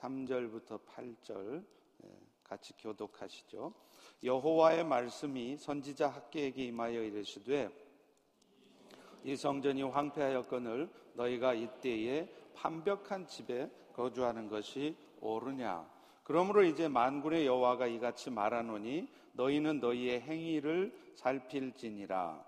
3절부터 8절. 같이 교독하시죠. 여호와의 말씀이 선지자 학계에게 임하여 이르시되 이 성전이 황폐하였거늘 너희가 이때에 판벽한 집에 거주하는 것이 옳으냐? 그러므로 이제 만군의 여호와가 이같이 말하노니 너희는 너희의 행위를 살필지니라.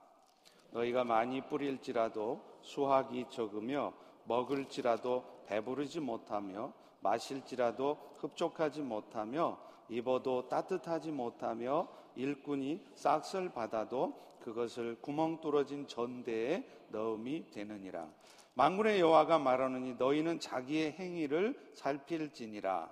너희가 많이 뿌릴지라도 수확이 적으며 먹을지라도 배부르지 못하며 마실지라도 흡족하지 못하며 입어도 따뜻하지 못하며 일꾼이 싹쓸 받아도 그것을 구멍 뚫어진 전대에 넣음이 되느니라. 망군의 여호와가 말하느니 너희는 자기의 행위를 살필지니라.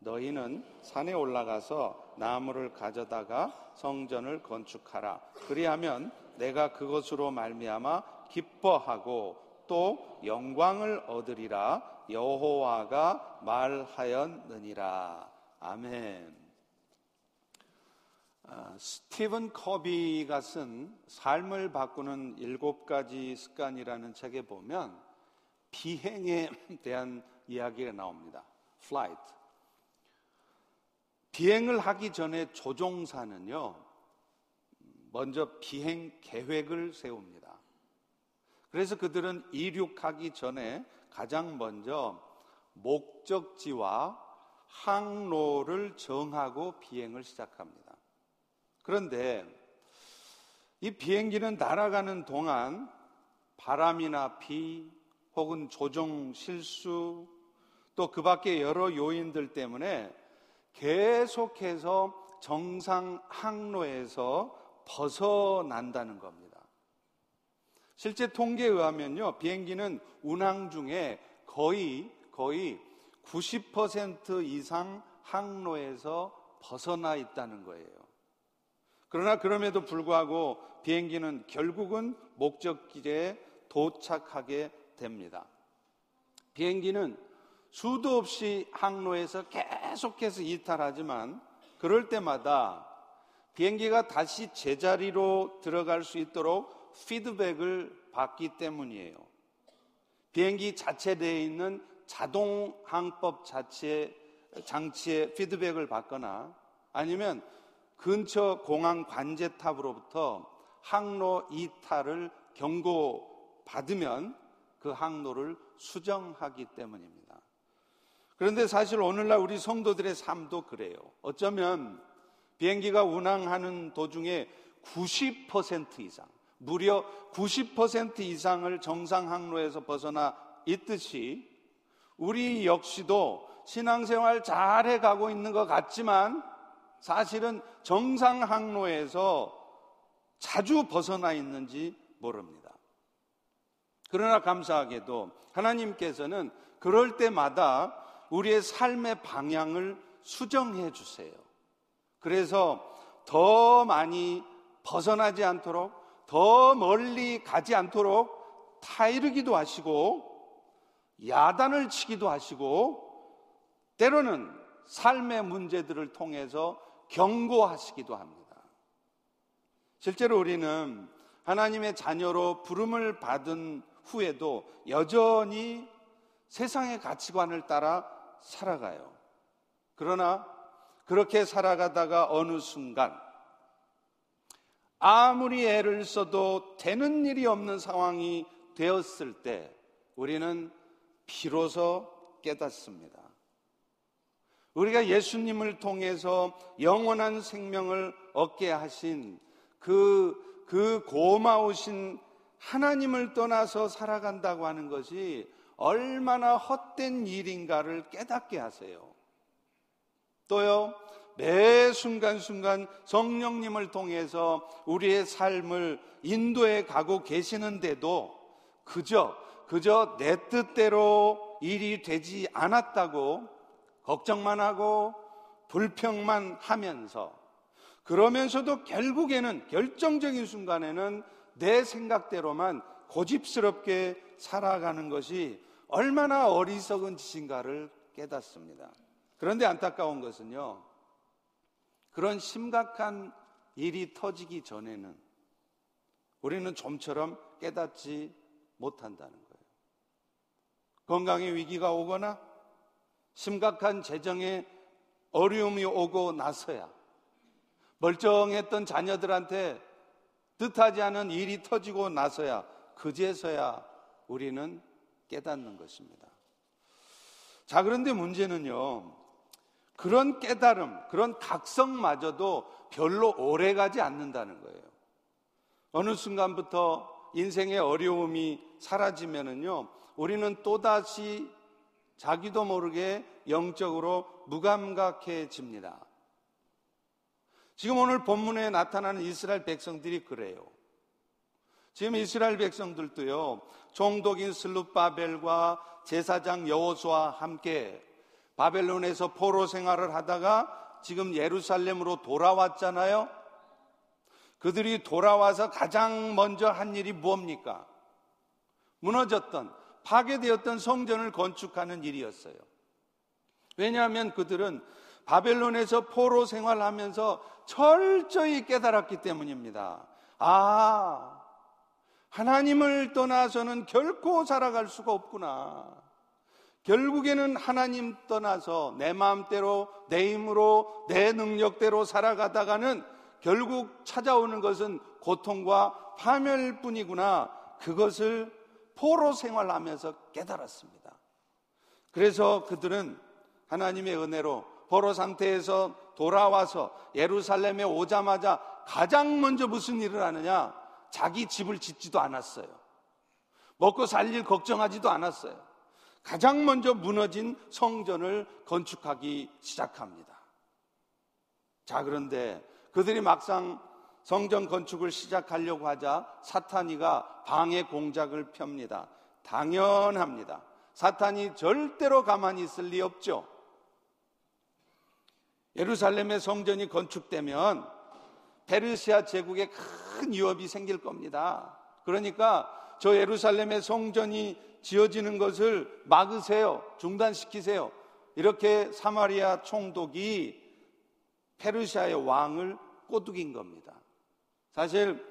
너희는 산에 올라가서 나무를 가져다가 성전을 건축하라. 그리하면 내가 그것으로 말미암아 기뻐하고 또 영광을 얻으리라. 여호와가 말하였느니라. 아멘. 아, 스티븐 커비가 쓴 삶을 바꾸는 일곱 가지 습관이라는 책에 보면 비행에 대한 이야기가 나옵니다. flight. 비행을 하기 전에 조종사는요, 먼저 비행 계획을 세웁니다. 그래서 그들은 이륙하기 전에 가장 먼저 목적지와 항로를 정하고 비행을 시작합니다. 그런데 이 비행기는 날아가는 동안 바람이나 비 혹은 조종 실수 또 그 밖에 여러 요인들 때문에 계속해서 정상 항로에서 벗어난다는 겁니다. 실제 통계에 의하면요, 비행기는 운항 중에 거의, 거의 90% 이상 항로에서 벗어나 있다는 거예요. 그러나 그럼에도 불구하고 비행기는 결국은 목적지에 도착하게 됩니다. 비행기는 수도 없이 항로에서 계속해서 이탈하지만 그럴 때마다 비행기가 다시 제자리로 들어갈 수 있도록 피드백을 받기 때문이에요. 비행기 자체 내에 있는 자동 항법 자체 장치의 피드백을 받거나 아니면 근처 공항 관제탑으로부터 항로 이탈을 경고받으면 그 항로를 수정하기 때문입니다. 그런데 사실 오늘날 우리 성도들의 삶도 그래요. 어쩌면 비행기가 운항하는 도중에 90% 이상, 무려 90% 이상을 정상 항로에서 벗어나 있듯이 우리 역시도 신앙생활 잘해 가고 있는 것 같지만 사실은 정상 항로에서 자주 벗어나 있는지 모릅니다. 그러나 감사하게도 하나님께서는 그럴 때마다 우리의 삶의 방향을 수정해 주세요. 그래서 더 많이 벗어나지 않도록 더 멀리 가지 않도록 타이르기도 하시고 야단을 치기도 하시고 때로는 삶의 문제들을 통해서 경고하시기도 합니다. 실제로 우리는 하나님의 자녀로 부름을 받은 후에도 여전히 세상의 가치관을 따라 살아가요. 그러나 그렇게 살아가다가 어느 순간 아무리 애를 써도 되는 일이 없는 상황이 되었을 때 우리는 비로소 깨닫습니다. 우리가 예수님을 통해서 영원한 생명을 얻게 하신 그, 그 고마우신 하나님을 떠나서 살아간다고 하는 것이 얼마나 헛된 일인가를 깨닫게 하세요. 또요, 매 순간순간 성령님을 통해서 우리의 삶을 인도해 가고 계시는데도 그저 그저 내 뜻대로 일이 되지 않았다고 걱정만 하고 불평만 하면서 그러면서도 결국에는 결정적인 순간에는 내 생각대로만 고집스럽게 살아가는 것이 얼마나 어리석은 짓인가를 깨닫습니다. 그런데 안타까운 것은요, 그런 심각한 일이 터지기 전에는 우리는 좀처럼 깨닫지 못한다는 거예요. 건강의 위기가 오거나 심각한 재정에 어려움이 오고 나서야 멀쩡했던 자녀들한테 뜻하지 않은 일이 터지고 나서야 그제서야 우리는 깨닫는 것입니다. 자, 그런데 문제는요. 그런 깨달음, 그런 각성마저도 별로 오래 가지 않는다는 거예요. 어느 순간부터 인생의 어려움이 사라지면은요, 우리는 또다시 자기도 모르게 영적으로 무감각해집니다. 지금 오늘 본문에 나타나는 이스라엘 백성들이 그래요. 지금 이스라엘 백성들도요, 종독인 슬룹바벨과 제사장 여호수와 함께 바벨론에서 포로 생활을 하다가 지금 예루살렘으로 돌아왔잖아요. 그들이 돌아와서 가장 먼저 한 일이 무엇입니까? 무너졌던, 파괴되었던 성전을 건축하는 일이었어요. 왜냐하면 그들은 바벨론에서 포로 생활하면서 철저히 깨달았기 때문입니다. 아, 하나님을 떠나서는 결코 살아갈 수가 없구나. 결국에는 하나님 떠나서 내 마음대로, 내 힘으로, 내 능력대로 살아가다가는 결국 찾아오는 것은 고통과 파멸뿐이구나. 그것을 포로 생활하면서 깨달았습니다. 그래서 그들은 하나님의 은혜로 포로 상태에서 돌아와서 예루살렘에 오자마자 가장 먼저 무슨 일을 하느냐? 자기 집을 짓지도 않았어요. 먹고 살일 걱정하지도 않았어요. 가장 먼저 무너진 성전을 건축하기 시작합니다. 자, 그런데 그들이 막상 성전 건축을 시작하려고 하자 사탄이가 방해 공작을 펴니다. 당연합니다. 사탄이 절대로 가만히 있을 리 없죠. 예루살렘의 성전이 건축되면 페르시아 제국에 큰 위협이 생길 겁니다. 그러니까 저 예루살렘의 성전이 지어지는 것을 막으세요. 중단시키세요. 이렇게 사마리아 총독이 페르시아의 왕을 꼬드긴 겁니다. 사실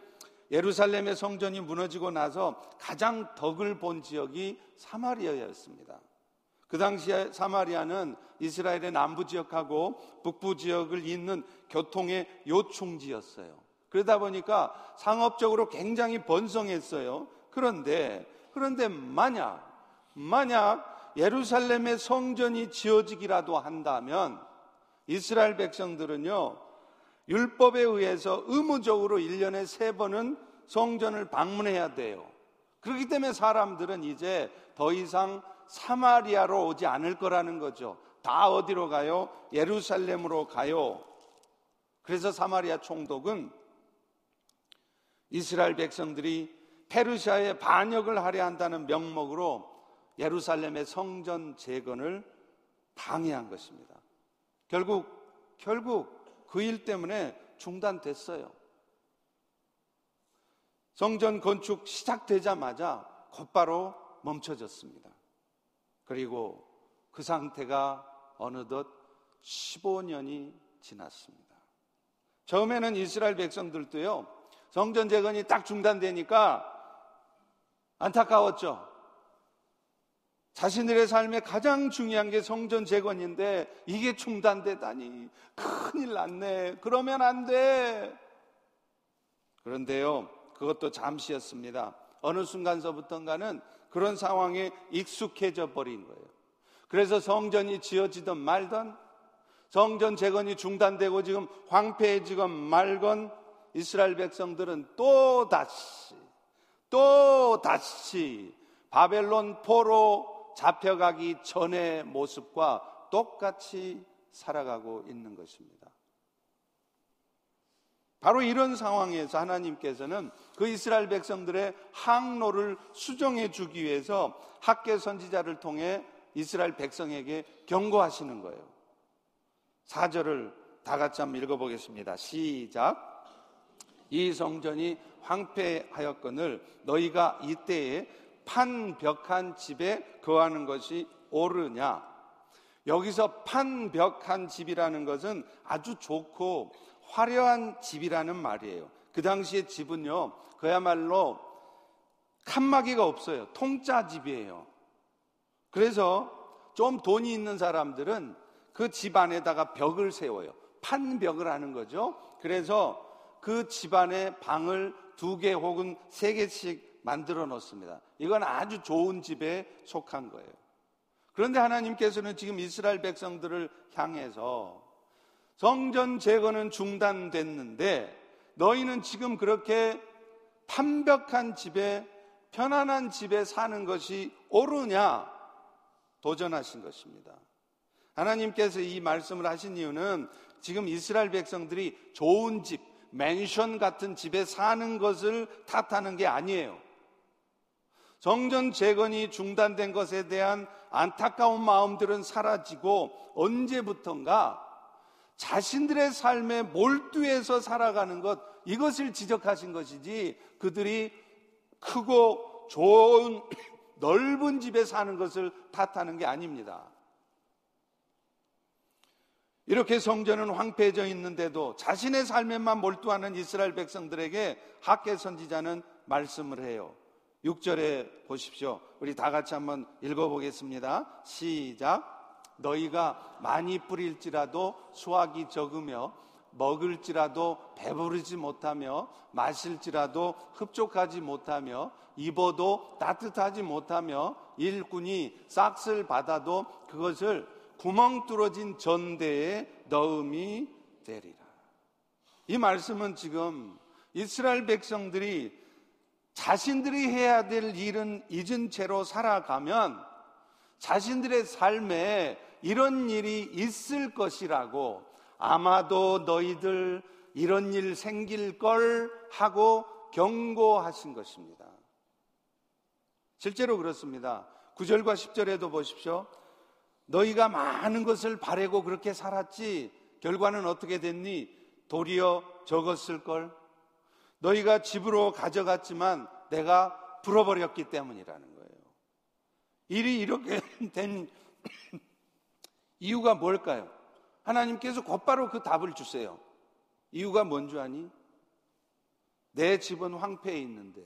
예루살렘의 성전이 무너지고 나서 가장 덕을 본 지역이 사마리아였습니다. 그 당시에 사마리아는 이스라엘의 남부 지역하고 북부 지역을 잇는 교통의 요충지였어요. 그러다 보니까 상업적으로 굉장히 번성했어요. 그런데 그런데 만약 만약 예루살렘의 성전이 지어지기라도 한다면 이스라엘 백성들은요 율법에 의해서 의무적으로 1년에 세 번은 성전을 방문해야 돼요. 그렇기 때문에 사람들은 이제 더 이상 사마리아로 오지 않을 거라는 거죠. 다 어디로 가요? 예루살렘으로 가요. 그래서 사마리아 총독은 이스라엘 백성들이 페르시아에 반역을 하려 한다는 명목으로 예루살렘의 성전 재건을 방해한 것입니다. 결국 결국 그 일 때문에 중단됐어요. 성전 건축 시작되자마자 곧바로 멈춰졌습니다. 그리고 그 상태가 어느덧 15년이 지났습니다. 처음에는 이스라엘 백성들도요, 성전 재건이 딱 중단되니까 안타까웠죠. 자신들의 삶에 가장 중요한 게 성전 재건인데 이게 중단되다니 큰일 났네. 그러면 안 돼. 그런데요, 그것도 잠시였습니다. 어느 순간서부터인가는 그런 상황에 익숙해져 버린 거예요. 그래서 성전이 지어지든 말든 성전 재건이 중단되고 지금 황폐해지건 말건 이스라엘 백성들은 또 다시 또 다시 바벨론 포로 잡혀가기 전의 모습과 똑같이 살아가고 있는 것입니다. 바로 이런 상황에서 하나님께서는 그 이스라엘 백성들의 항로를 수정해 주기 위해서 학계 선지자를 통해 이스라엘 백성에게 경고하시는 거예요. 4절을 다 같이 한번 읽어보겠습니다. 시작. 이 성전이 황폐하였거늘 너희가 이때에 판벽한 집에 거하는 것이 옳으냐? 여기서 판벽한 집이라는 것은 아주 좋고 화려한 집이라는 말이에요. 그 당시의 집은요, 그야말로 칸막이가 없어요. 통짜 집이에요. 그래서 좀 돈이 있는 사람들은 그 집 안에다가 벽을 세워요. 판벽을 하는 거죠. 그래서 그 집안의 방을 두 개 혹은 세 개씩 만들어 놓습니다. 이건 아주 좋은 집에 속한 거예요. 그런데 하나님께서는 지금 이스라엘 백성들을 향해서 성전 제거는 중단됐는데 너희는 지금 그렇게 판벽한 집에 편안한 집에 사는 것이 옳으냐 도전하신 것입니다. 하나님께서 이 말씀을 하신 이유는 지금 이스라엘 백성들이 좋은 집, 맨션 같은 집에 사는 것을 탓하는 게 아니에요. 정전 재건이 중단된 것에 대한 안타까운 마음들은 사라지고 언제부턴가 자신들의 삶에 몰두해서 살아가는 것 이것을 지적하신 것이지 그들이 크고 좋은 넓은 집에 사는 것을 탓하는 게 아닙니다. 이렇게 성전은 황폐해져 있는데도 자신의 삶에만 몰두하는 이스라엘 백성들에게 학계 선지자는 말씀을 해요. 6절에 보십시오. 우리 다 같이 한번 읽어보겠습니다. 시작. 너희가 많이 뿌릴지라도 수확이 적으며 먹을지라도 배부르지 못하며 마실지라도 흡족하지 못하며 입어도 따뜻하지 못하며 일꾼이 싹쓸 받아도 그것을 구멍 뚫어진 전대에 넣음이 되리라. 이 말씀은 지금 이스라엘 백성들이 자신들이 해야 될 일은 잊은 채로 살아가면 자신들의 삶에 이런 일이 있을 것이라고 아마도 너희들 이런 일 생길 걸 하고 경고하신 것입니다. 실제로 그렇습니다. 9절과 10절에도 보십시오. 너희가 많은 것을 바래고 그렇게 살았지 결과는 어떻게 됐니? 도리어 적었을 걸. 너희가 집으로 가져갔지만 내가 불어버렸기 때문이라는 거예요. 일이 이렇게 된 이유가 뭘까요? 하나님께서 곧바로 그 답을 주세요. 이유가 뭔 줄 아니? 내 집은 황폐해 있는데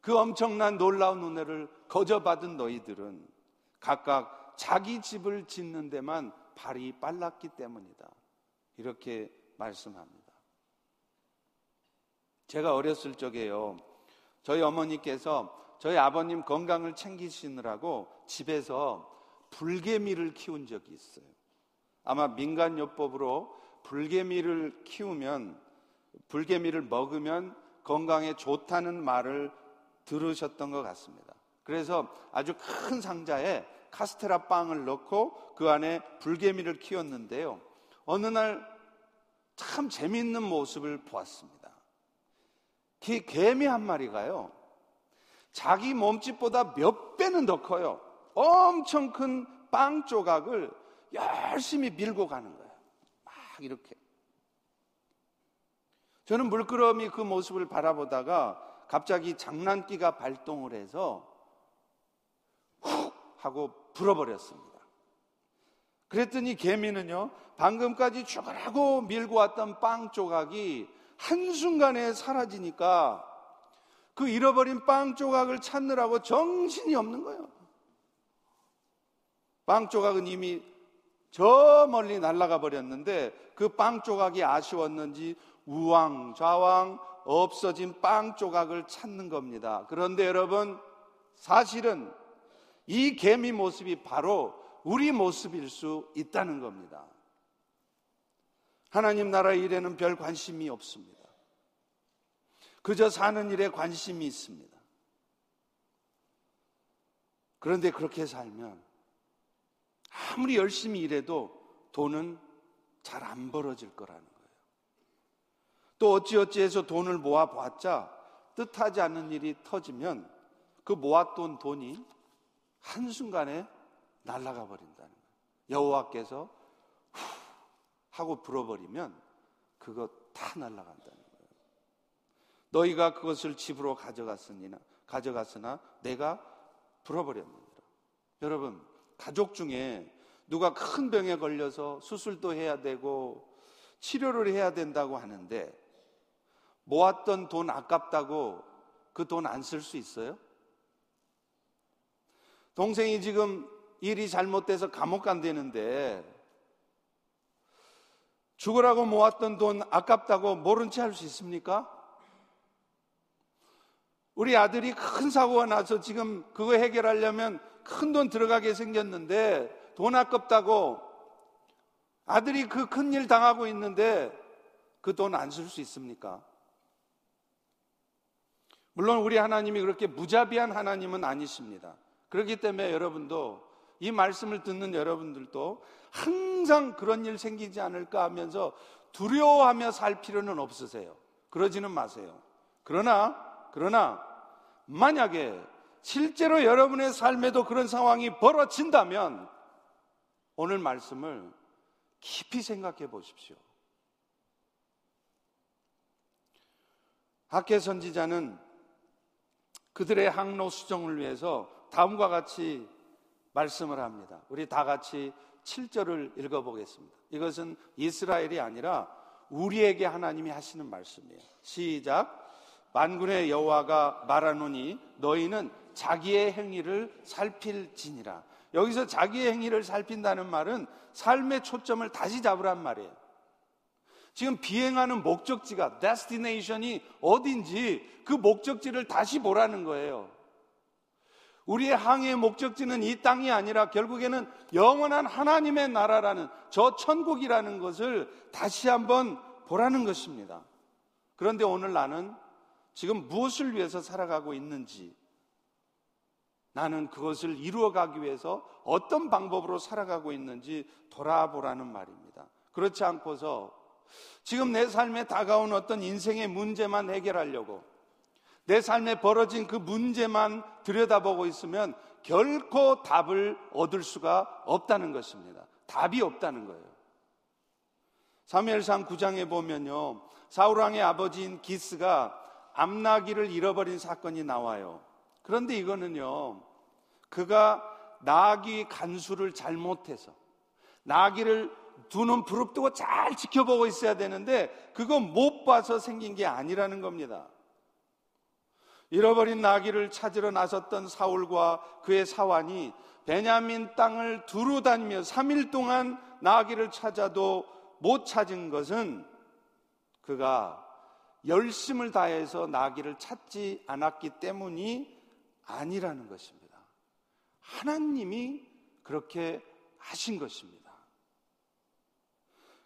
그 엄청난 놀라운 은혜를 거저 받은 너희들은 각각 자기 집을 짓는 데만 발이 빨랐기 때문이다. 이렇게 말씀합니다. 제가 어렸을 적에요. 저희 어머니께서 저희 아버님 건강을 챙기시느라고 집에서 불개미를 키운 적이 있어요. 아마 민간요법으로 불개미를 키우면 불개미를 먹으면 건강에 좋다는 말을 들으셨던 것 같습니다. 그래서 아주 큰 상자에 카스테라 빵을 넣고 그 안에 불개미를 키웠는데요. 어느 날 참 재미있는 모습을 보았습니다. 그 개미 한 마리가요. 자기 몸집보다 몇 배는 더 커요. 엄청 큰 빵 조각을 열심히 밀고 가는 거예요. 막 이렇게. 저는 물끄러미 그 모습을 바라보다가 갑자기 장난기가 발동을 해서 훅 하고 불어버렸습니다. 그랬더니 개미는요, 방금까지 죽으라고 밀고 왔던 빵 조각이 한순간에 사라지니까 그 잃어버린 빵 조각을 찾느라고 정신이 없는 거예요. 빵 조각은 이미 저 멀리 날아가 버렸는데 그 빵 조각이 아쉬웠는지 우왕 좌왕 없어진 빵 조각을 찾는 겁니다. 그런데 여러분 사실은 이 개미 모습이 바로 우리 모습일 수 있다는 겁니다. 하나님 나라 일에는 별 관심이 없습니다. 그저 사는 일에 관심이 있습니다. 그런데 그렇게 살면 아무리 열심히 일해도 돈은 잘 안 벌어질 거라는 거예요. 또 어찌어찌해서 돈을 모아봤자 뜻하지 않는 일이 터지면 그 모았던 돈이 한순간에 날아가 버린다는 거예요. 여호와께서 후 하고 불어버리면 그것 다 날아간다는 거예요. 너희가 그것을 집으로 가져갔으나 가져갔으나 내가 불어버렸느니라. 여러분 가족 중에 누가 큰 병에 걸려서 수술도 해야 되고 치료를 해야 된다고 하는데 모았던 돈 아깝다고 그 돈 안 쓸 수 있어요? 동생이 지금 일이 잘못돼서 감옥 간다는데 죽으라고 모았던 돈 아깝다고 모른 채 할 수 있습니까? 우리 아들이 큰 사고가 나서 지금 그거 해결하려면 큰 돈 들어가게 생겼는데 돈 아깝다고 아들이 그 큰 일 당하고 있는데 그 돈 안 쓸 수 있습니까? 물론 우리 하나님이 그렇게 무자비한 하나님은 아니십니다. 그렇기 때문에 여러분도 이 말씀을 듣는 여러분들도 항상 그런 일 생기지 않을까 하면서 두려워하며 살 필요는 없으세요. 그러지는 마세요. 그러나 그러나 만약에 실제로 여러분의 삶에도 그런 상황이 벌어진다면 오늘 말씀을 깊이 생각해 보십시오. 학계 선지자는 그들의 항로 수정을 위해서 다음과 같이 말씀을 합니다. 우리 다 같이 7절을 읽어보겠습니다. 이것은 이스라엘이 아니라 우리에게 하나님이 하시는 말씀이에요. 시작. 만군의 여호와가 말하노니 너희는 자기의 행위를 살필지니라. 여기서 자기의 행위를 살핀다는 말은 삶의 초점을 다시 잡으란 말이에요. 지금 비행하는 목적지가 데스티네이션이 어딘지 그 목적지를 다시 보라는 거예요. 우리의 항해의 목적지는 이 땅이 아니라 결국에는 영원한 하나님의 나라라는 저 천국이라는 것을 다시 한번 보라는 것입니다. 그런데 오늘 나는 지금 무엇을 위해서 살아가고 있는지, 나는 그것을 이루어가기 위해서 어떤 방법으로 살아가고 있는지 돌아보라는 말입니다. 그렇지 않고서 지금 내 삶에 다가온 어떤 인생의 문제만 해결하려고 내 삶에 벌어진 그 문제만 들여다보고 있으면 결코 답을 얻을 수가 없다는 것입니다. 답이 없다는 거예요. 사무엘상 9장에 보면요. 사울 왕의 아버지인 기스가 암나기를 잃어버린 사건이 나와요. 그런데 이거는요, 그가 나귀 간수를 잘못해서 나귀를 두 눈 부릅뜨고 잘 지켜보고 있어야 되는데 그거 못 봐서 생긴 게 아니라는 겁니다. 잃어버린 나귀를 찾으러 나섰던 사울과 그의 사환이 베냐민 땅을 두루 다니며 3일 동안 나귀를 찾아도 못 찾은 것은 그가 열심을 다해서 나귀를 찾지 않았기 때문이 아니라는 것입니다. 하나님이 그렇게 하신 것입니다.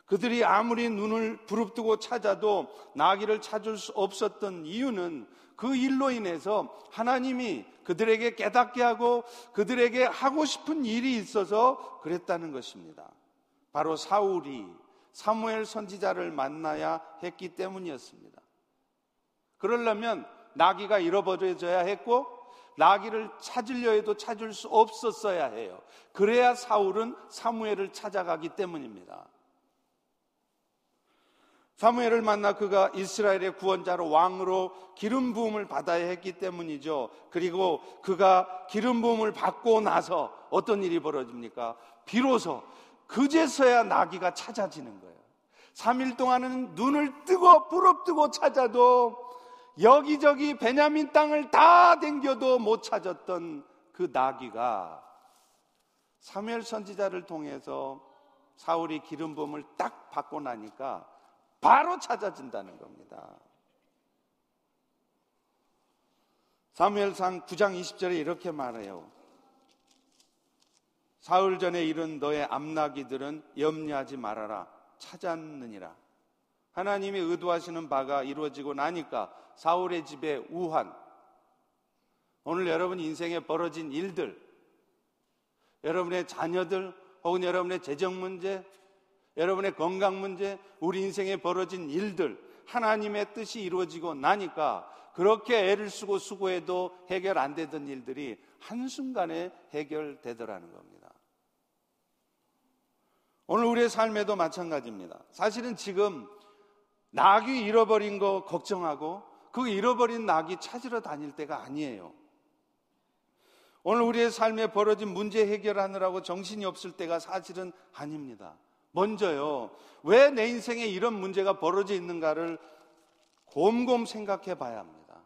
그들이 아무리 눈을 부릅뜨고 찾아도 나귀를 찾을 수 없었던 이유는 그 일로 인해서 하나님이 그들에게 깨닫게 하고 그들에게 하고 싶은 일이 있어서 그랬다는 것입니다. 바로 사울이 사무엘 선지자를 만나야 했기 때문이었습니다. 그러려면 나귀가 잃어버려져야 했고 나귀를 찾으려 해도 찾을 수 없었어야 해요. 그래야 사울은 사무엘을 찾아가기 때문입니다. 사무엘을 만나 그가 이스라엘의 구원자로 왕으로 기름 부음을 받아야 했기 때문이죠. 그리고 그가 기름 부음을 받고 나서 어떤 일이 벌어집니까? 비로소 그제서야 나귀가 찾아지는 거예요. 3일 동안은 눈을 뜨고 부릅뜨고 찾아도 여기저기 베냐민 땅을 다 댕겨도 못 찾았던 그 나귀가 사무엘 선지자를 통해서 사울이 기름 부음을 딱 받고 나니까 바로 찾아진다는 겁니다. 사무엘상 9장 20절에 이렇게 말해요. 사흘 전에 이른 너의 암나기들은 염려하지 말아라. 찾았느니라. 하나님이 의도하시는 바가 이루어지고 나니까 사울의 집에 우한, 오늘 여러분 인생에 벌어진 일들, 여러분의 자녀들, 혹은 여러분의 재정 문제, 여러분의 건강 문제, 우리 인생에 벌어진 일들, 하나님의 뜻이 이루어지고 나니까 그렇게 애를 쓰고 수고해도 해결 안 되던 일들이 한순간에 해결되더라는 겁니다. 오늘 우리의 삶에도 마찬가지입니다. 사실은 지금 낙이 잃어버린 거 걱정하고 그 잃어버린 낙이 찾으러 다닐 때가 아니에요. 오늘 우리의 삶에 벌어진 문제 해결하느라고 정신이 없을 때가 사실은 아닙니다. 먼저요, 왜 내 인생에 이런 문제가 벌어져 있는가를 곰곰 생각해 봐야 합니다.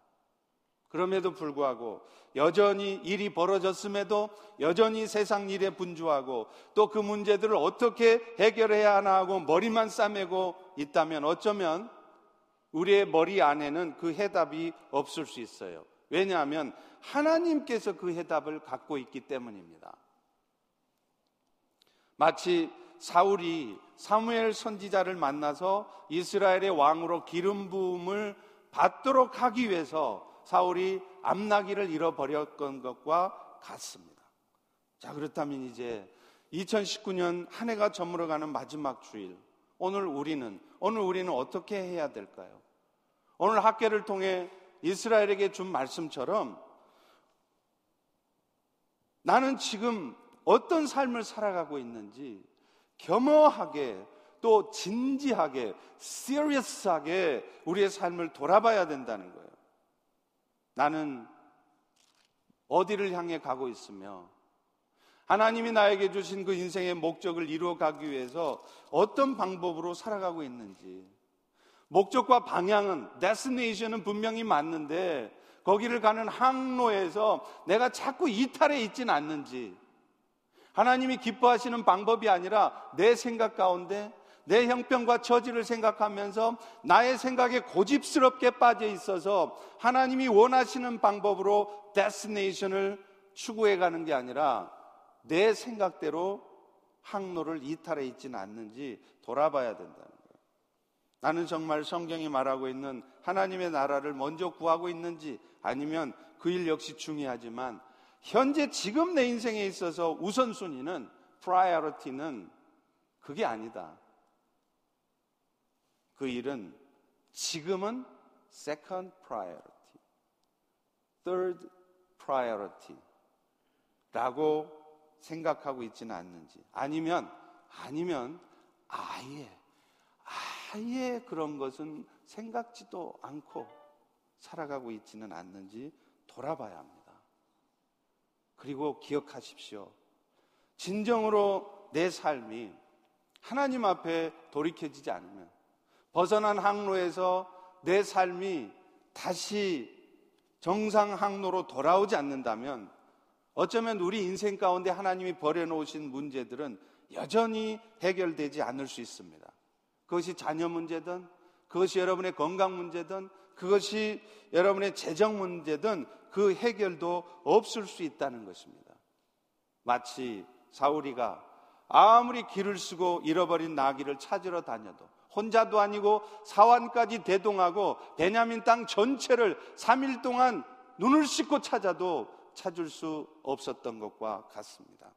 그럼에도 불구하고 여전히 일이 벌어졌음에도 여전히 세상 일에 분주하고 또 그 문제들을 어떻게 해결해야 하나 하고 머리만 싸매고 있다면 어쩌면 우리의 머리 안에는 그 해답이 없을 수 있어요. 왜냐하면 하나님께서 그 해답을 갖고 있기 때문입니다. 마치 사울이 사무엘 선지자를 만나서 이스라엘의 왕으로 기름 부음을 받도록 하기 위해서 사울이 암나기를 잃어버렸던 것과 같습니다. 자, 그렇다면 이제 2019년 한 해가 저물어가는 마지막 주일. 오늘 우리는, 오늘 우리는 어떻게 해야 될까요? 오늘 학계를 통해 이스라엘에게 준 말씀처럼 나는 지금 어떤 삶을 살아가고 있는지 겸허하게 또 진지하게, serious하게 우리의 삶을 돌아봐야 된다는 거예요. 나는 어디를 향해 가고 있으며 하나님이 나에게 주신 그 인생의 목적을 이루어 가기 위해서 어떤 방법으로 살아가고 있는지 목적과 방향은 데스네이션은 분명히 맞는데 거기를 가는 항로에서 내가 자꾸 이탈해 있지는 않는지 하나님이 기뻐하시는 방법이 아니라 내 생각 가운데 내 형편과 처지를 생각하면서 나의 생각에 고집스럽게 빠져 있어서 하나님이 원하시는 방법으로 destination을 추구해 가는 게 아니라 내 생각대로 항로를 이탈해 있지는 않는지 돌아봐야 된다는 거예요. 나는 정말 성경이 말하고 있는 하나님의 나라를 먼저 구하고 있는지 아니면 그 일 역시 중요하지만 현재 지금 내 인생에 있어서 우선순위는 priority는 그게 아니다. 그 일은 지금은 second priority, third priority 라고 생각하고 있지는 않는지 아니면 아니면 아예 아예 그런 것은 생각지도 않고 살아가고 있지는 않는지 돌아봐야 합니다. 그리고 기억하십시오. 진정으로 내 삶이 하나님 앞에 돌이켜지지 않으면 벗어난 항로에서 내 삶이 다시 정상 항로로 돌아오지 않는다면 어쩌면 우리 인생 가운데 하나님이 버려놓으신 문제들은 여전히 해결되지 않을 수 있습니다. 그것이 자녀 문제든, 그것이 여러분의 건강 문제든, 그것이 여러분의 재정 문제든 그 해결도 없을 수 있다는 것입니다. 마치 사우리가 아무리 길을 쓰고 잃어버린 나귀를 찾으러 다녀도 혼자도 아니고 사완까지 대동하고 베냐민 땅 전체를 3일 동안 눈을 씻고 찾아도 찾을 수 없었던 것과 같습니다.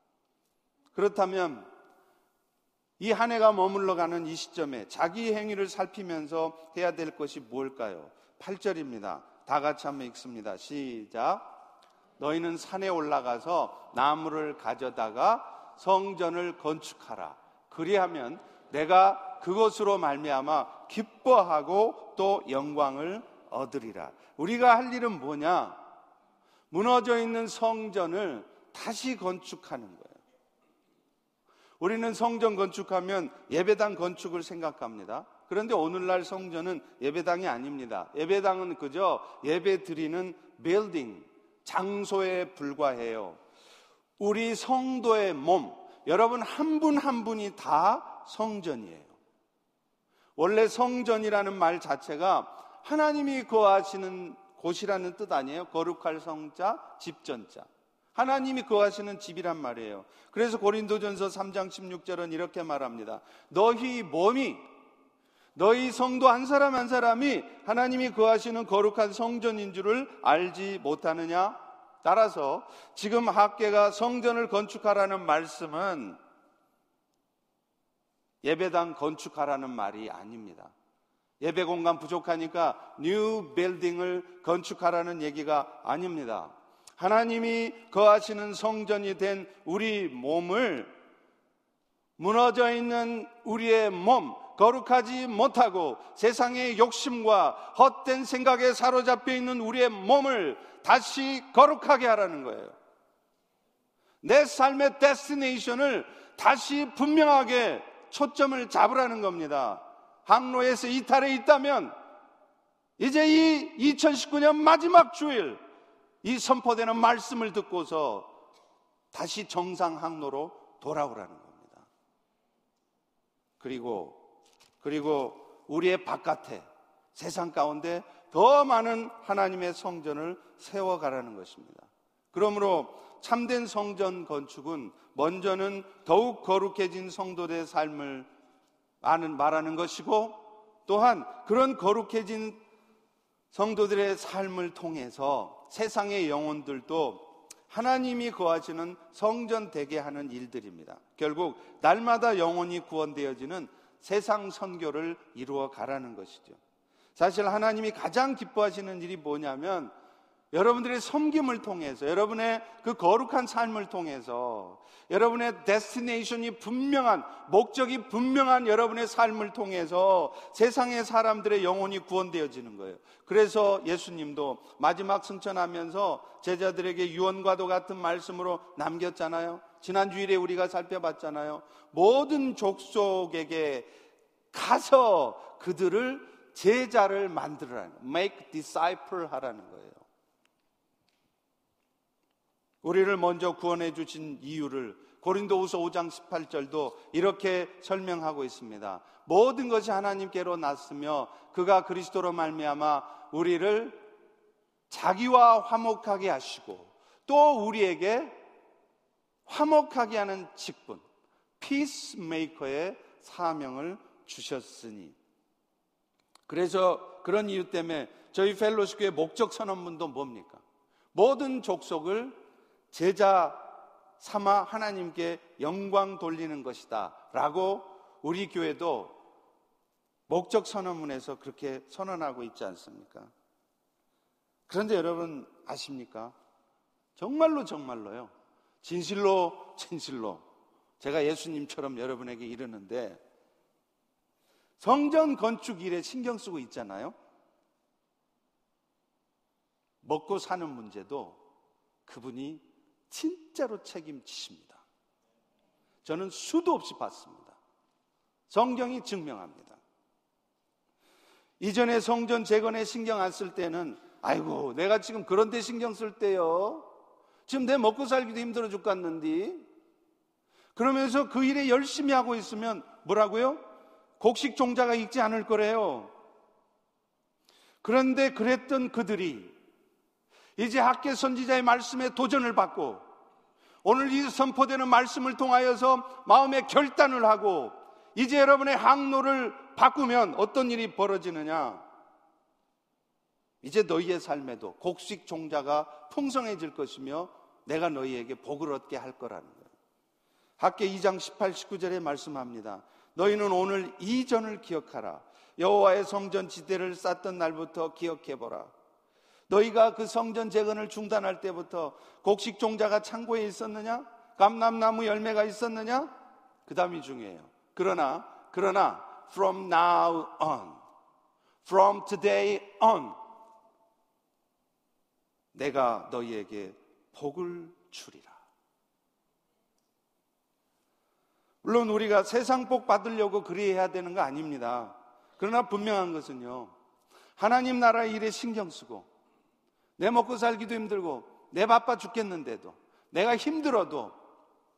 그렇다면 이 한 해가 머물러 가는 이 시점에 자기 행위를 살피면서 해야 될 것이 뭘까요? 8절입니다. 다 같이 한번 읽습니다. 시작. 너희는 산에 올라가서 나무를 가져다가 성전을 건축하라. 그리하면 내가 그것으로 말미암아 기뻐하고 또 영광을 얻으리라. 우리가 할 일은 뭐냐? 무너져 있는 성전을 다시 건축하는 거예요. 우리는 성전 건축하면 예배당 건축을 생각합니다. 그런데 오늘날 성전은 예배당이 아닙니다. 예배당은 그저 예배 드리는 빌딩, 장소에 불과해요. 우리 성도의 몸, 여러분 한 분한 한 분이 다 성전이에요. 원래 성전이라는 말 자체가 하나님이 거하시는 곳이라는 뜻 아니에요? 거룩할 성자, 집전자. 하나님이 거하시는 집이란 말이에요. 그래서 고린도전서 3장 16절은 이렇게 말합니다. 너희 몸이 너희 성도 한 사람 한 사람이 하나님이 거하시는 거룩한 성전인 줄을 알지 못하느냐? 따라서 지금 학개가 성전을 건축하라는 말씀은 예배당 건축하라는 말이 아닙니다. 예배 공간 부족하니까 new building을 건축하라는 얘기가 아닙니다. 하나님이 거하시는 성전이 된 우리 몸을 무너져 있는 우리의 몸, 거룩하지 못하고 세상의 욕심과 헛된 생각에 사로잡혀 있는 우리의 몸을 다시 거룩하게 하라는 거예요. 내 삶의 데스티네이션을 다시 분명하게 초점을 잡으라는 겁니다. 항로에서 이탈해 있다면 이제 이 2019년 마지막 주일 이 선포되는 말씀을 듣고서 다시 정상 항로로 돌아오라는 겁니다. 그리고 그리고 우리의 바깥에 세상 가운데 더 많은 하나님의 성전을 세워가라는 것입니다. 그러므로 참된 성전 건축은 먼저는 더욱 거룩해진 성도들의 삶을 말하는 것이고 또한 그런 거룩해진 성도들의 삶을 통해서 세상의 영혼들도 하나님이 거하시는 성전 되게 하는 일들입니다. 결국 날마다 영혼이 구원되어지는 세상 선교를 이루어 가라는 것이죠. 사실 하나님이 가장 기뻐하시는 일이 뭐냐면 여러분들의 섬김을 통해서 여러분의 그 거룩한 삶을 통해서 여러분의 데스티네이션이 분명한 목적이 분명한 여러분의 삶을 통해서 세상의 사람들의 영혼이 구원되어지는 거예요. 그래서 예수님도 마지막 승천하면서 제자들에게 유언과도 같은 말씀으로 남겼잖아요. 지난 주일에 우리가 살펴봤잖아요. 모든 족속에게 가서 그들을 제자를 만들어라는 make disciple 하라는 거예요. 우리를 먼저 구원해 주신 이유를 고린도후서 5장 18절도 이렇게 설명하고 있습니다. 모든 것이 하나님께로 났으며 그가 그리스도로 말미암아 우리를 자기와 화목하게 하시고 또 우리에게 화목하게 하는 직분 피스메이커의 사명을 주셨으니 그래서 그런 이유 때문에 저희 펠로시교의 목적 선언문도 뭡니까? 모든 족속을 제자 삼아 하나님께 영광 돌리는 것이다. 라고 우리 교회도 목적 선언문에서 그렇게 선언하고 있지 않습니까? 그런데 여러분 아십니까? 정말로 정말로요. 진실로 진실로 제가 예수님처럼 여러분에게 이르는데 성전 건축 일에 신경 쓰고 있잖아요. 먹고 사는 문제도 그분이 진짜로 책임지십니다. 저는 수도 없이 봤습니다. 성경이 증명합니다. 이전에 성전 재건에 신경 안 쓸 때는 아이고 내가 지금 그런 데 신경 쓸 때요. 지금 내 먹고 살기도 힘들어 죽겠는데 그러면서 그 일에 열심히 하고 있으면 뭐라고요? 곡식 종자가 익지 않을 거래요. 그런데 그랬던 그들이 이제 학계 선지자의 말씀에 도전을 받고 오늘 이 선포되는 말씀을 통하여서 마음의 결단을 하고 이제 여러분의 항로를 바꾸면 어떤 일이 벌어지느냐? 이제 너희의 삶에도 곡식 종자가 풍성해질 것이며 내가 너희에게 복을 얻게 할 거라는 거예요. 학계 2장 18, 19절에 말씀합니다. 너희는 오늘 이전을 기억하라. 여호와의 성전 지대를 쌓던 날부터 기억해 보라. 너희가 그 성전 재건을 중단할 때부터 곡식 종자가 창고에 있었느냐? 감람나무 열매가 있었느냐? 그 다음이 중요해요. 그러나, 그러나, from now on, from today on, 내가 너희에게 복을 주리라. 물론 우리가 세상 복 받으려고 그리해야 되는 거 아닙니다. 그러나 분명한 것은요, 하나님 나라 일에 신경 쓰고, 내 먹고 살기도 힘들고 내 바빠 죽겠는데도 내가 힘들어도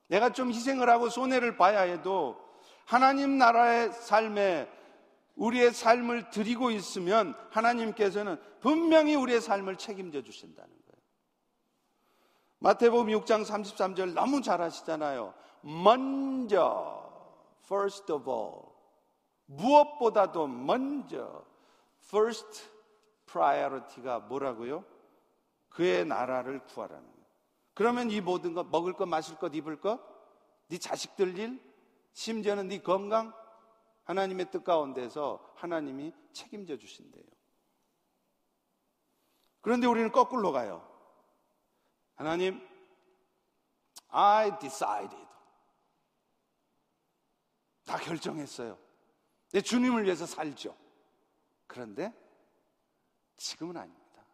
내가 좀 희생을 하고 손해를 봐야 해도 하나님 나라의 삶에 우리의 삶을 드리고 있으면 하나님께서는 분명히 우리의 삶을 책임져 주신다는. 마태복음 6장 33절 너무 잘 아시잖아요. 먼저 first of all 무엇보다도 먼저 first priority가 뭐라고요? 그의 나라를 구하라는 거예요. 그러면 이 모든 것, 먹을 것, 마실 것, 입을 것, 네 자식들 일, 심지어는 네 건강, 하나님의 뜻 가운데서 하나님이 책임져 주신대요. 그런데 우리는 거꾸로 가요. 하나님, I decided. 다 결정했어요. 내 주님을 위해서 살죠. 그런데 지금은 아닙니다.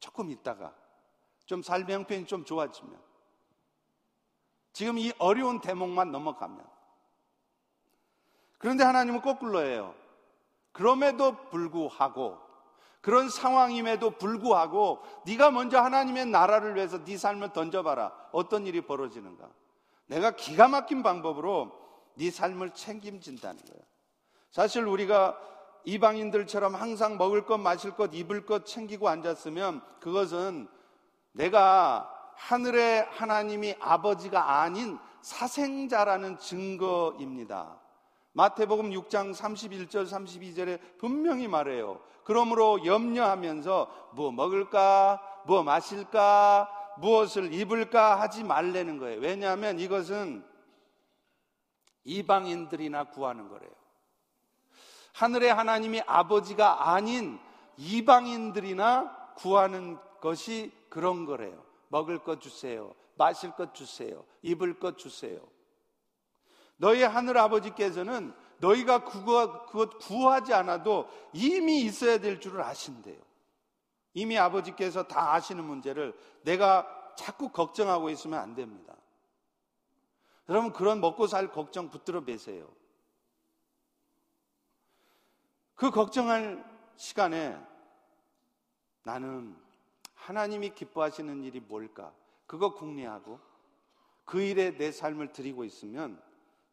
조금 있다가 좀 삶의 형편이 좀 좋아지면 지금 이 어려운 대목만 넘어가면 그런데 하나님은 거꾸로 해요. 그럼에도 불구하고 그런 상황임에도 불구하고 네가 먼저 하나님의 나라를 위해서 네 삶을 던져봐라. 어떤 일이 벌어지는가? 내가 기가 막힌 방법으로 네 삶을 책임진다는 거예요. 사실 우리가 이방인들처럼 항상 먹을 것, 마실 것, 입을 것 챙기고 앉았으면 그것은 내가 하늘의 하나님이 아버지가 아닌 사생자라는 증거입니다. 마태복음 6장 31절 32절에 분명히 말해요. 그러므로 염려하면서 뭐 먹을까, 뭐 마실까, 무엇을 입을까 하지 말라는 거예요. 왜냐하면 이것은 이방인들이나 구하는 거래요. 하늘의 하나님이 아버지가 아닌 이방인들이나 구하는 것이 그런 거래요. 먹을 것 주세요. 마실 것 주세요. 입을 것 주세요. 너희 하늘 아버지께서는 너희가 그것, 구하지 않아도 이미 있어야 될 줄을 아신대요. 이미 아버지께서 다 아시는 문제를 내가 자꾸 걱정하고 있으면 안 됩니다. 여러분, 그런 먹고 살 걱정 붙들어 매세요. 그 걱정할 시간에 나는 하나님이 기뻐하시는 일이 뭘까? 그거 궁리하고 그 일에 내 삶을 드리고 있으면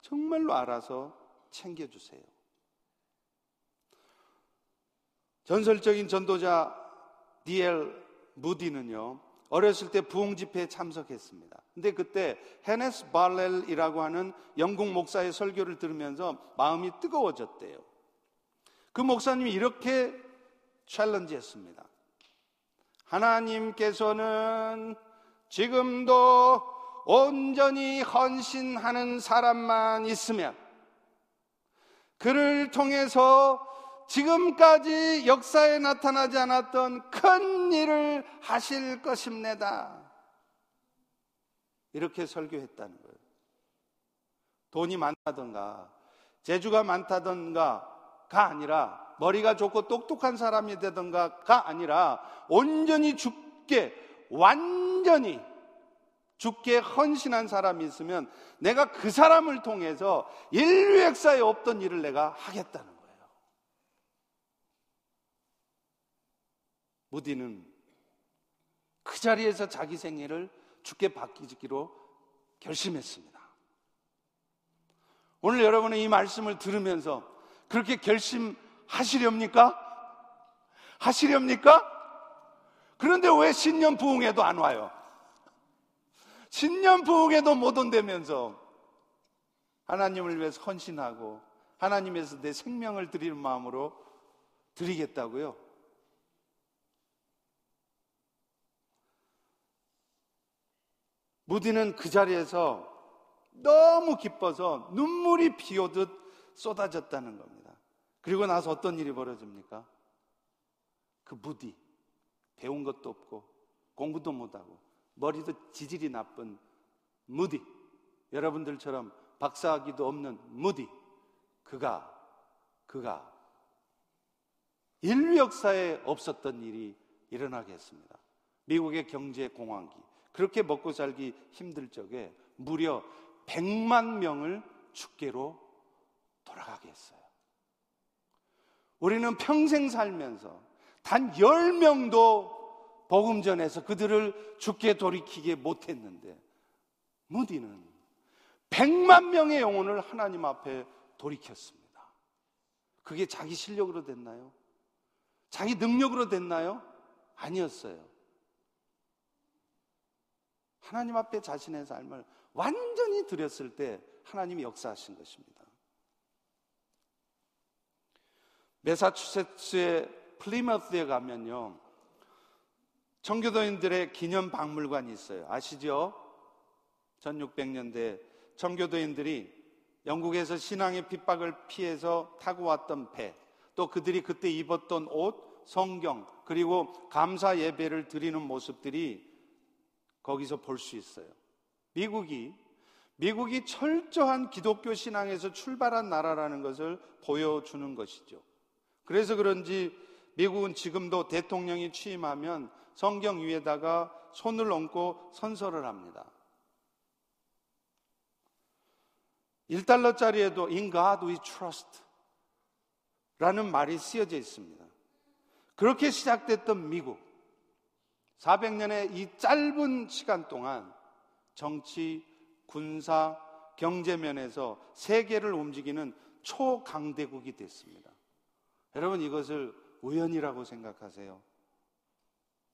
정말로 알아서 챙겨주세요. 전설적인 전도자 디엘 무디는요, 어렸을 때 부흥 집회에 참석했습니다. 근데 그때 헤네스 발렐이라고 하는 영국 목사의 설교를 들으면서 마음이 뜨거워졌대요. 그 목사님이 이렇게 챌린지 했습니다. 하나님께서는 지금도 온전히 헌신하는 사람만 있으면 그를 통해서 지금까지 역사에 나타나지 않았던 큰 일을 하실 것입니다. 이렇게 설교했다는 거예요. 돈이 많다던가, 재주가 많다던가가 아니라, 머리가 좋고 똑똑한 사람이 되던가가 아니라, 온전히 죽게, 완전히 죽게 헌신한 사람이 있으면 내가 그 사람을 통해서 인류 역사에 없던 일을 내가 하겠다는 거예요. 무디는 그 자리에서 자기 생애를 죽게 바뀌기로 결심했습니다. 오늘 여러분은 이 말씀을 들으면서 그렇게 결심하시렵니까? 하시렵니까? 그런데 왜 신년 부흥에도 안 와요? 신년 부흥에도 못 온다면서 하나님을 위해서 헌신하고 하나님에서 내 생명을 드리는 마음으로 드리겠다고요? 무디는 그 자리에서 너무 기뻐서 눈물이 비 오듯 쏟아졌다는 겁니다. 그리고 나서 어떤 일이 벌어집니까? 그 무디, 배운 것도 없고 공부도 못하고 머리도 지질이 나쁜 무디, 여러분들처럼 박사학위도 없는 무디, 그가, 그가 인류 역사에 없었던 일이 일어나게 했습니다. 미국의 경제 공황기, 그렇게 먹고 살기 힘들 적에 무려 100만 명을 축계로 돌아가게 했어요. 우리는 평생 살면서 단 10명도 복음 전에서 그들을 죽게 돌이키게 못했는데 무디는 100만 명의 영혼을 하나님 앞에 돌이켰습니다. 그게 자기 실력으로 됐나요? 자기 능력으로 됐나요? 아니었어요. 하나님 앞에 자신의 삶을 완전히 드렸을 때 하나님이 역사하신 것입니다. 메사추세츠의 플리머스에 가면요. 청교도인들의 기념 박물관이 있어요. 아시죠? 1600년대 청교도인들이 영국에서 신앙의 핍박을 피해서 타고 왔던 배, 또 그들이 그때 입었던 옷, 성경, 그리고 감사 예배를 드리는 모습들이 거기서 볼 수 있어요. 미국이 미국이 철저한 기독교 신앙에서 출발한 나라라는 것을 보여주는 것이죠. 그래서 그런지 미국은 지금도 대통령이 취임하면 성경 위에다가 손을 얹고 선서를 합니다. 1달러짜리에도 In God we trust 라는 말이 쓰여져 있습니다. 그렇게 시작됐던 미국. 400년의 이 짧은 시간 동안 정치, 군사, 경제 면에서 세계를 움직이는 초강대국이 됐습니다. 여러분 이것을 우연이라고 생각하세요?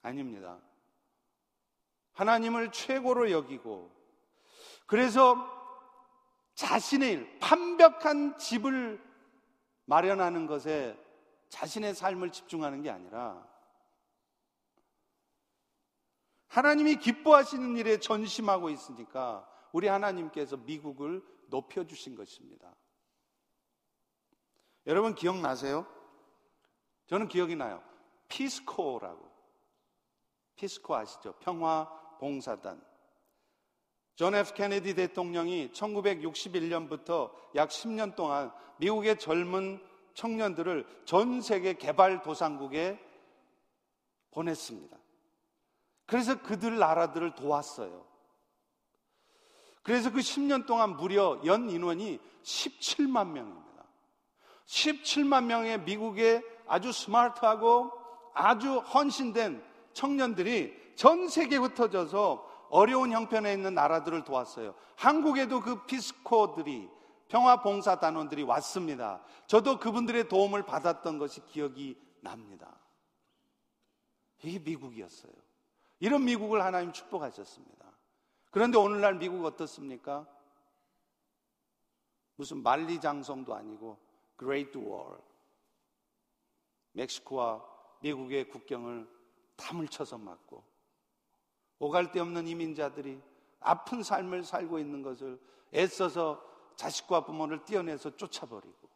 아닙니다. 하나님을 최고로 여기고 그래서 자신의 일, 완벽한 집을 마련하는 것에 자신의 삶을 집중하는 게 아니라 하나님이 기뻐하시는 일에 전심하고 있으니까 우리 하나님께서 미국을 높여주신 것입니다. 여러분 기억나세요? 저는 기억이 나요. Peace Corps라고. Peace Corps 아시죠? 평화 봉사단. 존 F 케네디 대통령이 1961년부터 약 10년 동안 미국의 젊은 청년들을 전 세계 개발 도상국에 보냈습니다. 그래서 그들 나라들을 도왔어요. 그래서 그 10년 동안 무려 연 인원이 17만 명입니다. 17만 명의 미국의 아주 스마트하고 아주 헌신된 청년들이 전 세계에 흩어져서 어려운 형편에 있는 나라들을 도왔어요. 한국에도 그 피스코들이 평화봉사단원들이 왔습니다. 저도 그분들의 도움을 받았던 것이 기억이 납니다. 이게 미국이었어요. 이런 미국을 하나님 축복하셨습니다. 그런데 오늘날 미국 어떻습니까? 무슨 만리장성도 아니고 Great Wall. 멕시코와 미국의 국경을 담을 쳐서 막고 오갈 데 없는 이민자들이 아픈 삶을 살고 있는 것을 애써서 자식과 부모를 떼어내서 쫓아버리고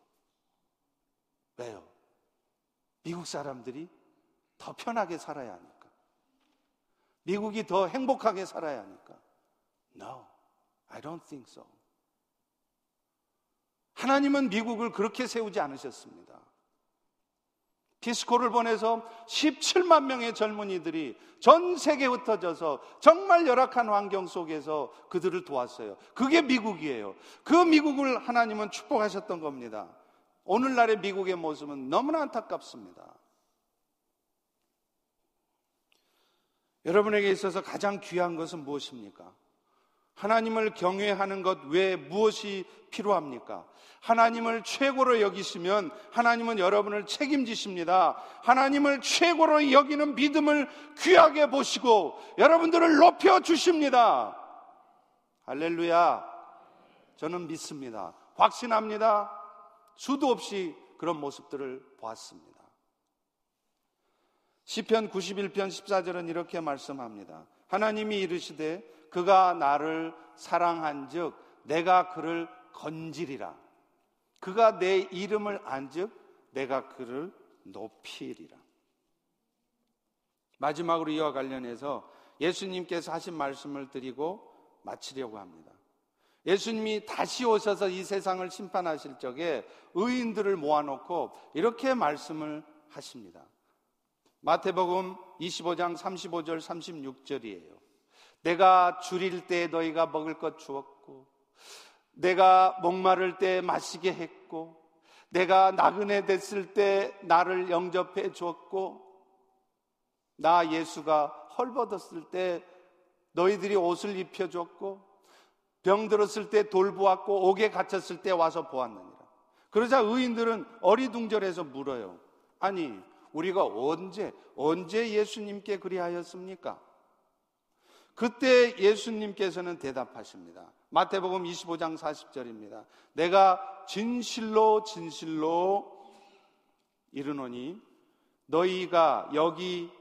왜요? 미국 사람들이 더 편하게 살아야 하니까 미국이 더 행복하게 살아야 하니까 No, I don't think so. 하나님은 미국을 그렇게 세우지 않으셨습니다. 디스코를 보내서 17만 명의 젊은이들이 전 세계에 흩어져서 정말 열악한 환경 속에서 그들을 도왔어요. 그게 미국이에요. 그 미국을 하나님은 축복하셨던 겁니다. 오늘날의 미국의 모습은 너무나 안타깝습니다. 여러분에게 있어서 가장 귀한 것은 무엇입니까? 하나님을 경외하는 것 외에 무엇이 필요합니까? 하나님을 최고로 여기시면 하나님은 여러분을 책임지십니다. 하나님을 최고로 여기는 믿음을 귀하게 보시고 여러분들을 높여 주십니다. 할렐루야. 저는 믿습니다. 확신합니다. 수도 없이 그런 모습들을 보았습니다. 시편 91편 14절은 이렇게 말씀합니다. 하나님이 이르시되 그가 나를 사랑한즉 내가 그를 건지리라. 그가 내 이름을 안즉 내가 그를 높이리라. 마지막으로 이와 관련해서 예수님께서 하신 말씀을 드리고 마치려고 합니다. 예수님이 다시 오셔서 이 세상을 심판하실 적에 의인들을 모아놓고 이렇게 말씀을 하십니다. 마태복음 25장 35절 36절이에요. 내가 줄일 때 너희가 먹을 것 주었고, 내가 목마를 때 마시게 했고, 내가 나그네 됐을 때 나를 영접해 주었고, 나 예수가 헐벗었을 때 너희들이 옷을 입혀 줬고, 병들었을 때 돌보았고, 옥에 갇혔을 때 와서 보았느니라. 그러자 의인들은 어리둥절해서 물어요. 아니, 우리가 언제, 언제 예수님께 그리하였습니까? 그때 예수님께서는 대답하십니다. 마태복음 25장 40절입니다. 내가 진실로 진실로 이르노니 너희가 여기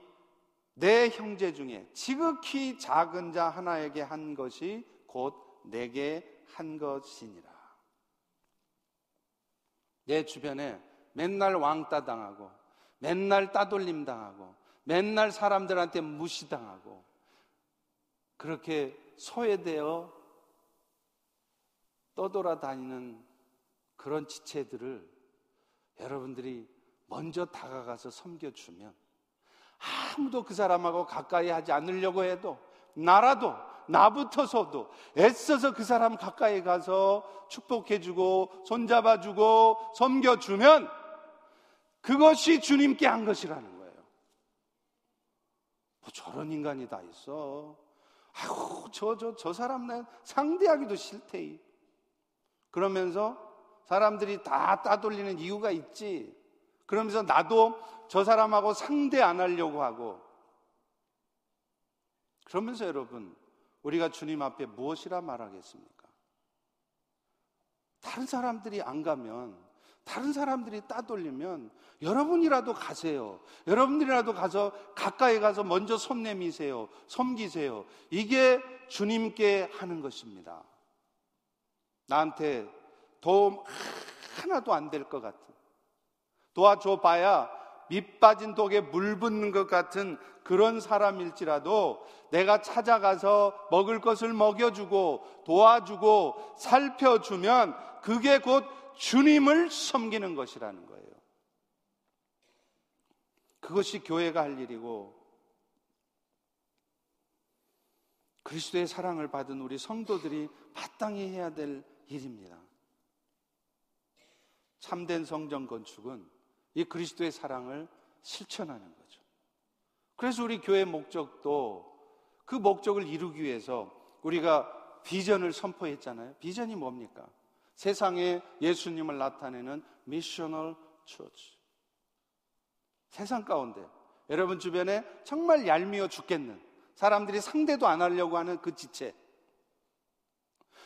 내 형제 중에 지극히 작은 자 하나에게 한 것이 곧 내게 한 것이니라. 내 주변에 맨날 왕따 당하고 맨날 따돌림 당하고 맨날 사람들한테 무시당하고 그렇게 소외되어 떠돌아다니는 그런 지체들을 여러분들이 먼저 다가가서 섬겨주면 아무도 그 사람하고 가까이 하지 않으려고 해도 나라도 나부터서도 애써서 그 사람 가까이 가서 축복해주고 손잡아주고 섬겨주면 그것이 주님께 한 것이라는 거예요. 뭐 저런 인간이 다 있어. 아우, 저, 저, 저 사람 내 상대하기도 싫대. 그러면서 사람들이 다 따돌리는 이유가 있지. 그러면서 나도 저 사람하고 상대 안 하려고 하고. 그러면서 여러분, 우리가 주님 앞에 무엇이라 말하겠습니까? 다른 사람들이 안 가면, 다른 사람들이 따돌리면 여러분이라도 가세요. 여러분들이라도 가서 가까이 가서 먼저 손 내미세요. 섬기세요. 이게 주님께 하는 것입니다. 나한테 도움 하나도 안 될 것 같은 도와줘 봐야 밑 빠진 독에 물 붓는 것 같은 그런 사람일지라도 내가 찾아가서 먹을 것을 먹여주고 도와주고 살펴주면 그게 곧 주님을 섬기는 것이라는 거예요. 그것이 교회가 할 일이고 그리스도의 사랑을 받은 우리 성도들이 마땅히 해야 될 일입니다. 참된 성전 건축은 이 그리스도의 사랑을 실천하는 거죠. 그래서 우리 교회 목적도 그 목적을 이루기 위해서 우리가 비전을 선포했잖아요. 비전이 뭡니까? 세상에 예수님을 나타내는 미셔널 처치. 세상 가운데 여러분 주변에 정말 얄미워 죽겠는 사람들이 상대도 안 하려고 하는 그 지체.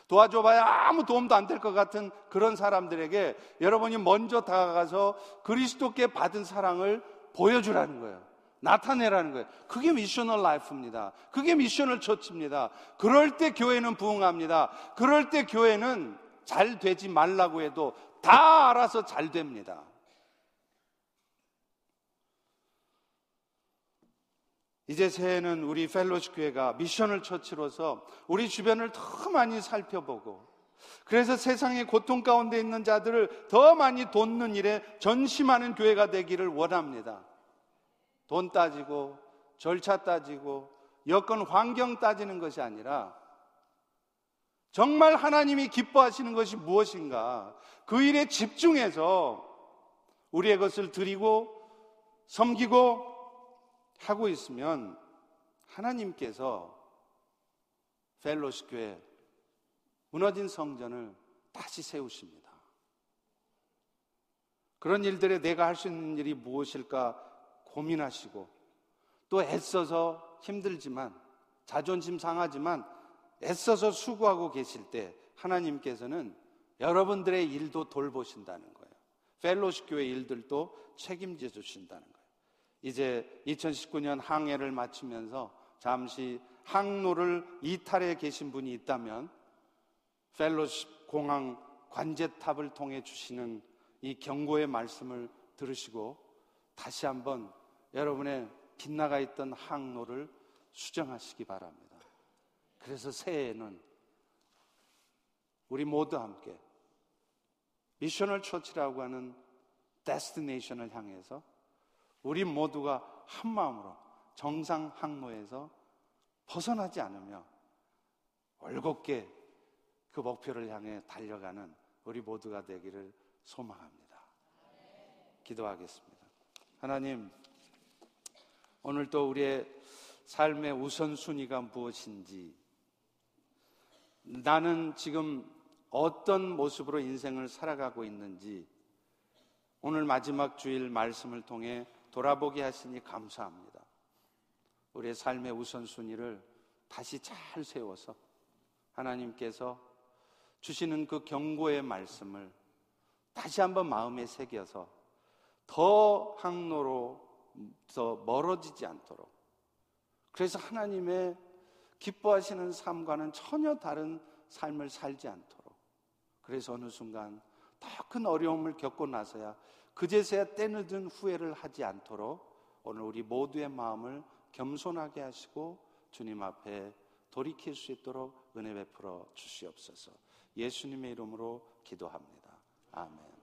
도와줘봐야 아무 도움도 안 될 것 같은 그런 사람들에게 여러분이 먼저 다가가서 그리스도께 받은 사랑을 보여주라는 거예요. 나타내라는 거예요. 그게 missional life입니다. 그게 missional church입니다. 그럴 때 교회는 부흥합니다. 그럴 때 교회는 잘 되지 말라고 해도 다 알아서 잘 됩니다. 이제 새해는 우리 펠로시 교회가 미션을 처치로서 우리 주변을 더 많이 살펴보고 그래서 세상의 고통 가운데 있는 자들을 더 많이 돕는 일에 전심하는 교회가 되기를 원합니다. 돈 따지고 절차 따지고 여건 환경 따지는 것이 아니라 정말 하나님이 기뻐하시는 것이 무엇인가 그 일에 집중해서 우리의 것을 드리고 섬기고 하고 있으면 하나님께서 펠로시 교회 무너진 성전을 다시 세우십니다. 그런 일들에 내가 할 수 있는 일이 무엇일까 고민하시고 또 애써서 힘들지만 자존심 상하지만 애써서 수고하고 계실 때 하나님께서는 여러분들의 일도 돌보신다는 거예요. 펠로시 교회 일들도 책임져 주신다는 거예요. 이제 2019년 항해를 마치면서 잠시 항로를 이탈해 계신 분이 있다면 펠로십 공항 관제탑을 통해 주시는 이 경고의 말씀을 들으시고 다시 한번 여러분의 빗나가 있던 항로를 수정하시기 바랍니다. 그래서 새해에는 우리 모두 함께 missional church라고 하는 destination을 향해서 우리 모두가 한 마음으로 정상 항로에서 벗어나지 않으며 올곧게 그 목표를 향해 달려가는 우리 모두가 되기를 소망합니다. 기도하겠습니다. 하나님, 오늘 또 우리의 삶의 우선순위가 무엇인지, 나는 지금 어떤 모습으로 인생을 살아가고 있는지, 오늘 마지막 주일 말씀을 통해 돌아보게 하시니 감사합니다. 우리의 삶의 우선순위를 다시 잘 세워서 하나님께서 주시는 그 경고의 말씀을 다시 한번 마음에 새겨서 더 항로로 더 멀어지지 않도록 그래서 하나님의 기뻐하시는 삶과는 전혀 다른 삶을 살지 않도록 그래서 어느 순간 더 큰 어려움을 겪고 나서야 그제서야 때늦은 후회를 하지 않도록 오늘 우리 모두의 마음을 겸손하게 하시고 주님 앞에 돌이킬 수 있도록 은혜 베풀어 주시옵소서. 예수님의 이름으로 기도합니다. 아멘.